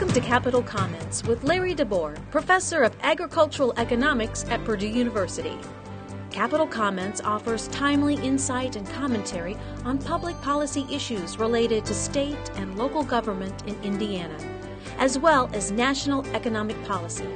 Welcome to Capital Comments with Larry DeBoer, Professor of Agricultural Economics at Purdue University. Capital Comments offers timely insight and commentary on public policy issues related to state and local government in Indiana, as well as national economic policy.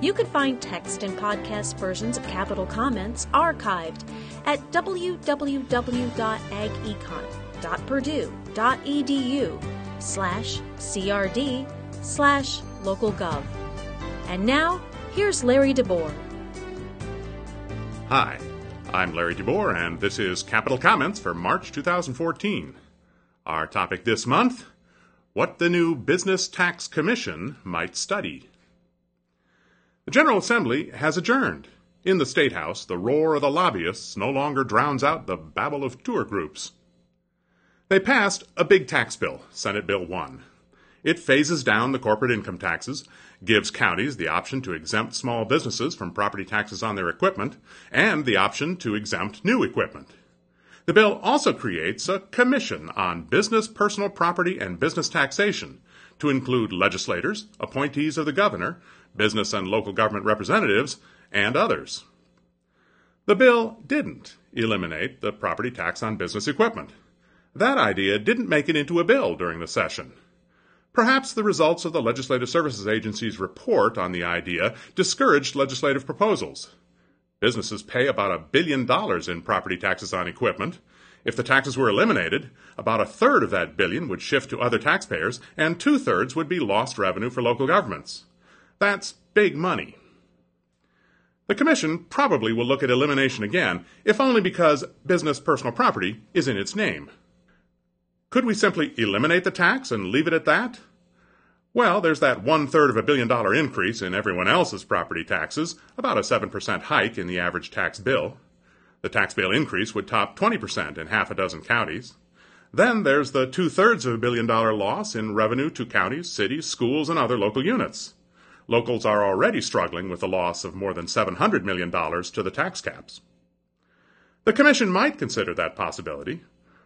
You can find text and podcast versions of Capital Comments archived at www.agecon.purdue.edu slash crd slash localgov. And now, here's Larry DeBoer. Hi, I'm Larry DeBoer, and this is Capital Comments for March 2014. Our topic this month What the new Business Tax Commission might study. The General Assembly has adjourned. In the State House, the roar of the lobbyists no longer drowns out the babble of tour groups. They passed a big tax bill, Senate Bill 1. It phases down the corporate income taxes, gives counties the option to exempt small businesses from property taxes on their equipment, and the option to exempt new equipment. The bill also creates a commission on business personal property and business taxation to include legislators, appointees of the governor, business and local government representatives, and others. The bill didn't eliminate the property tax on business equipment. That idea didn't make it into a bill during the session. Perhaps the results of the Legislative Services Agency's report on the idea discouraged legislative proposals. Businesses pay about a billion dollars in property taxes on equipment. If the taxes were eliminated, about a third of that billion would shift to other taxpayers, and two thirds would be lost revenue for local governments. That's big money. The Commission probably will look at elimination again, if only because business personal property is in its name. Could we simply eliminate the tax and leave it at that? Well, there's that one third of a billion dollar increase in everyone else's property taxes, about a 7% hike in the average tax bill. The tax bill increase would top 20% in half a dozen counties. Then there's the two thirds of a billion dollar loss in revenue to counties, cities, schools, and other local units. Locals are already struggling with the loss of more than $700 million to the tax caps. The Commission might consider that possibility,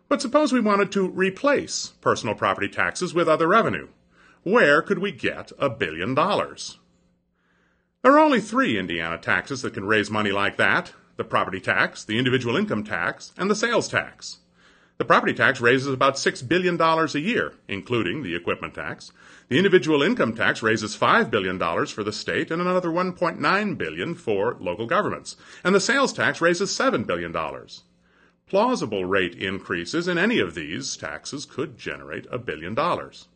but suppose we wanted to replace personal property taxes with other revenue. Where could we get a billion dollars? There are only three Indiana taxes that can raise money like that the property tax, the individual income tax, and the sales tax. The property tax raises about $6 billion a year, including the equipment tax. The individual income tax raises $5 billion for the state and another 1.9 billion for local governments. And the sales tax raises $7 billion. Plausible rate increases in any of these taxes could generate a billion dollars.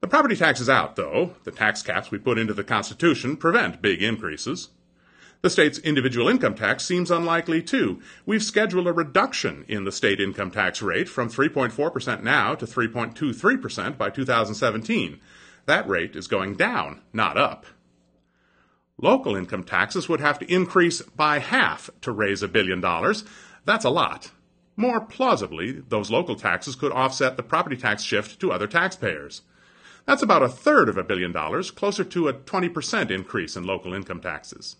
The property tax is out, though. The tax caps we put into the Constitution prevent big increases. The state's individual income tax seems unlikely too. We've scheduled a reduction in the state income tax rate from 3.4% now to 3.23% by 2017. That rate is going down, not up. Local income taxes would have to increase by half to raise a billion dollars. That's a lot. More plausibly, those local taxes could offset the property tax shift to other taxpayers. That's about a third of a billion dollars, closer to a 20% increase in local income taxes.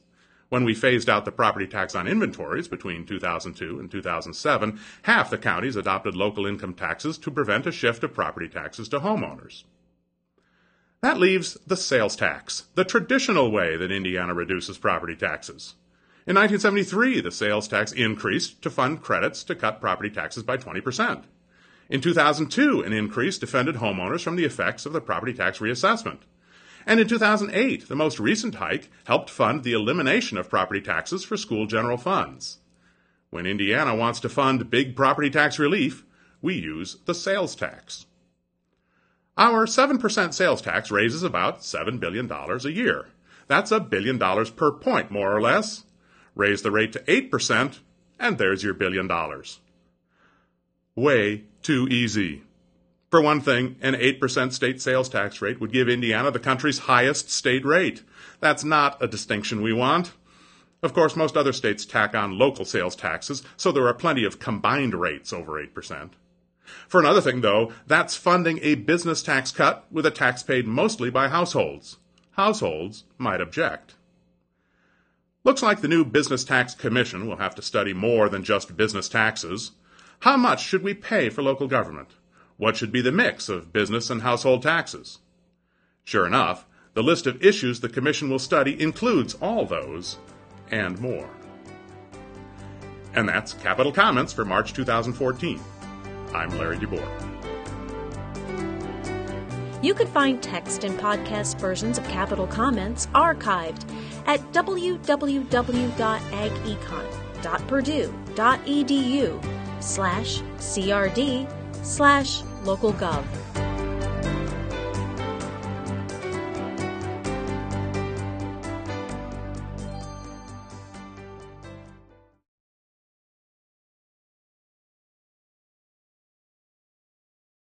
When we phased out the property tax on inventories between 2002 and 2007, half the counties adopted local income taxes to prevent a shift of property taxes to homeowners. That leaves the sales tax, the traditional way that Indiana reduces property taxes. In 1973, the sales tax increased to fund credits to cut property taxes by 20%. In 2002, an increase defended homeowners from the effects of the property tax reassessment. And in 2008, the most recent hike helped fund the elimination of property taxes for school general funds. When Indiana wants to fund big property tax relief, we use the sales tax. Our 7% sales tax raises about $7 billion a year. That's a billion dollars per point, more or less. Raise the rate to 8%, and there's your billion dollars. Way too easy. For one thing, an 8% state sales tax rate would give Indiana the country's highest state rate. That's not a distinction we want. Of course, most other states tack on local sales taxes, so there are plenty of combined rates over 8%. For another thing, though, that's funding a business tax cut with a tax paid mostly by households. Households might object. Looks like the new Business Tax Commission will have to study more than just business taxes. How much should we pay for local government? What should be the mix of business and household taxes? Sure enough, the list of issues the Commission will study includes all those and more. And that's Capital Comments for March 2014. I'm Larry DeBoer. You can find text and podcast versions of Capital Comments archived at www.agecon.purdue.edu slash crd slash localgov.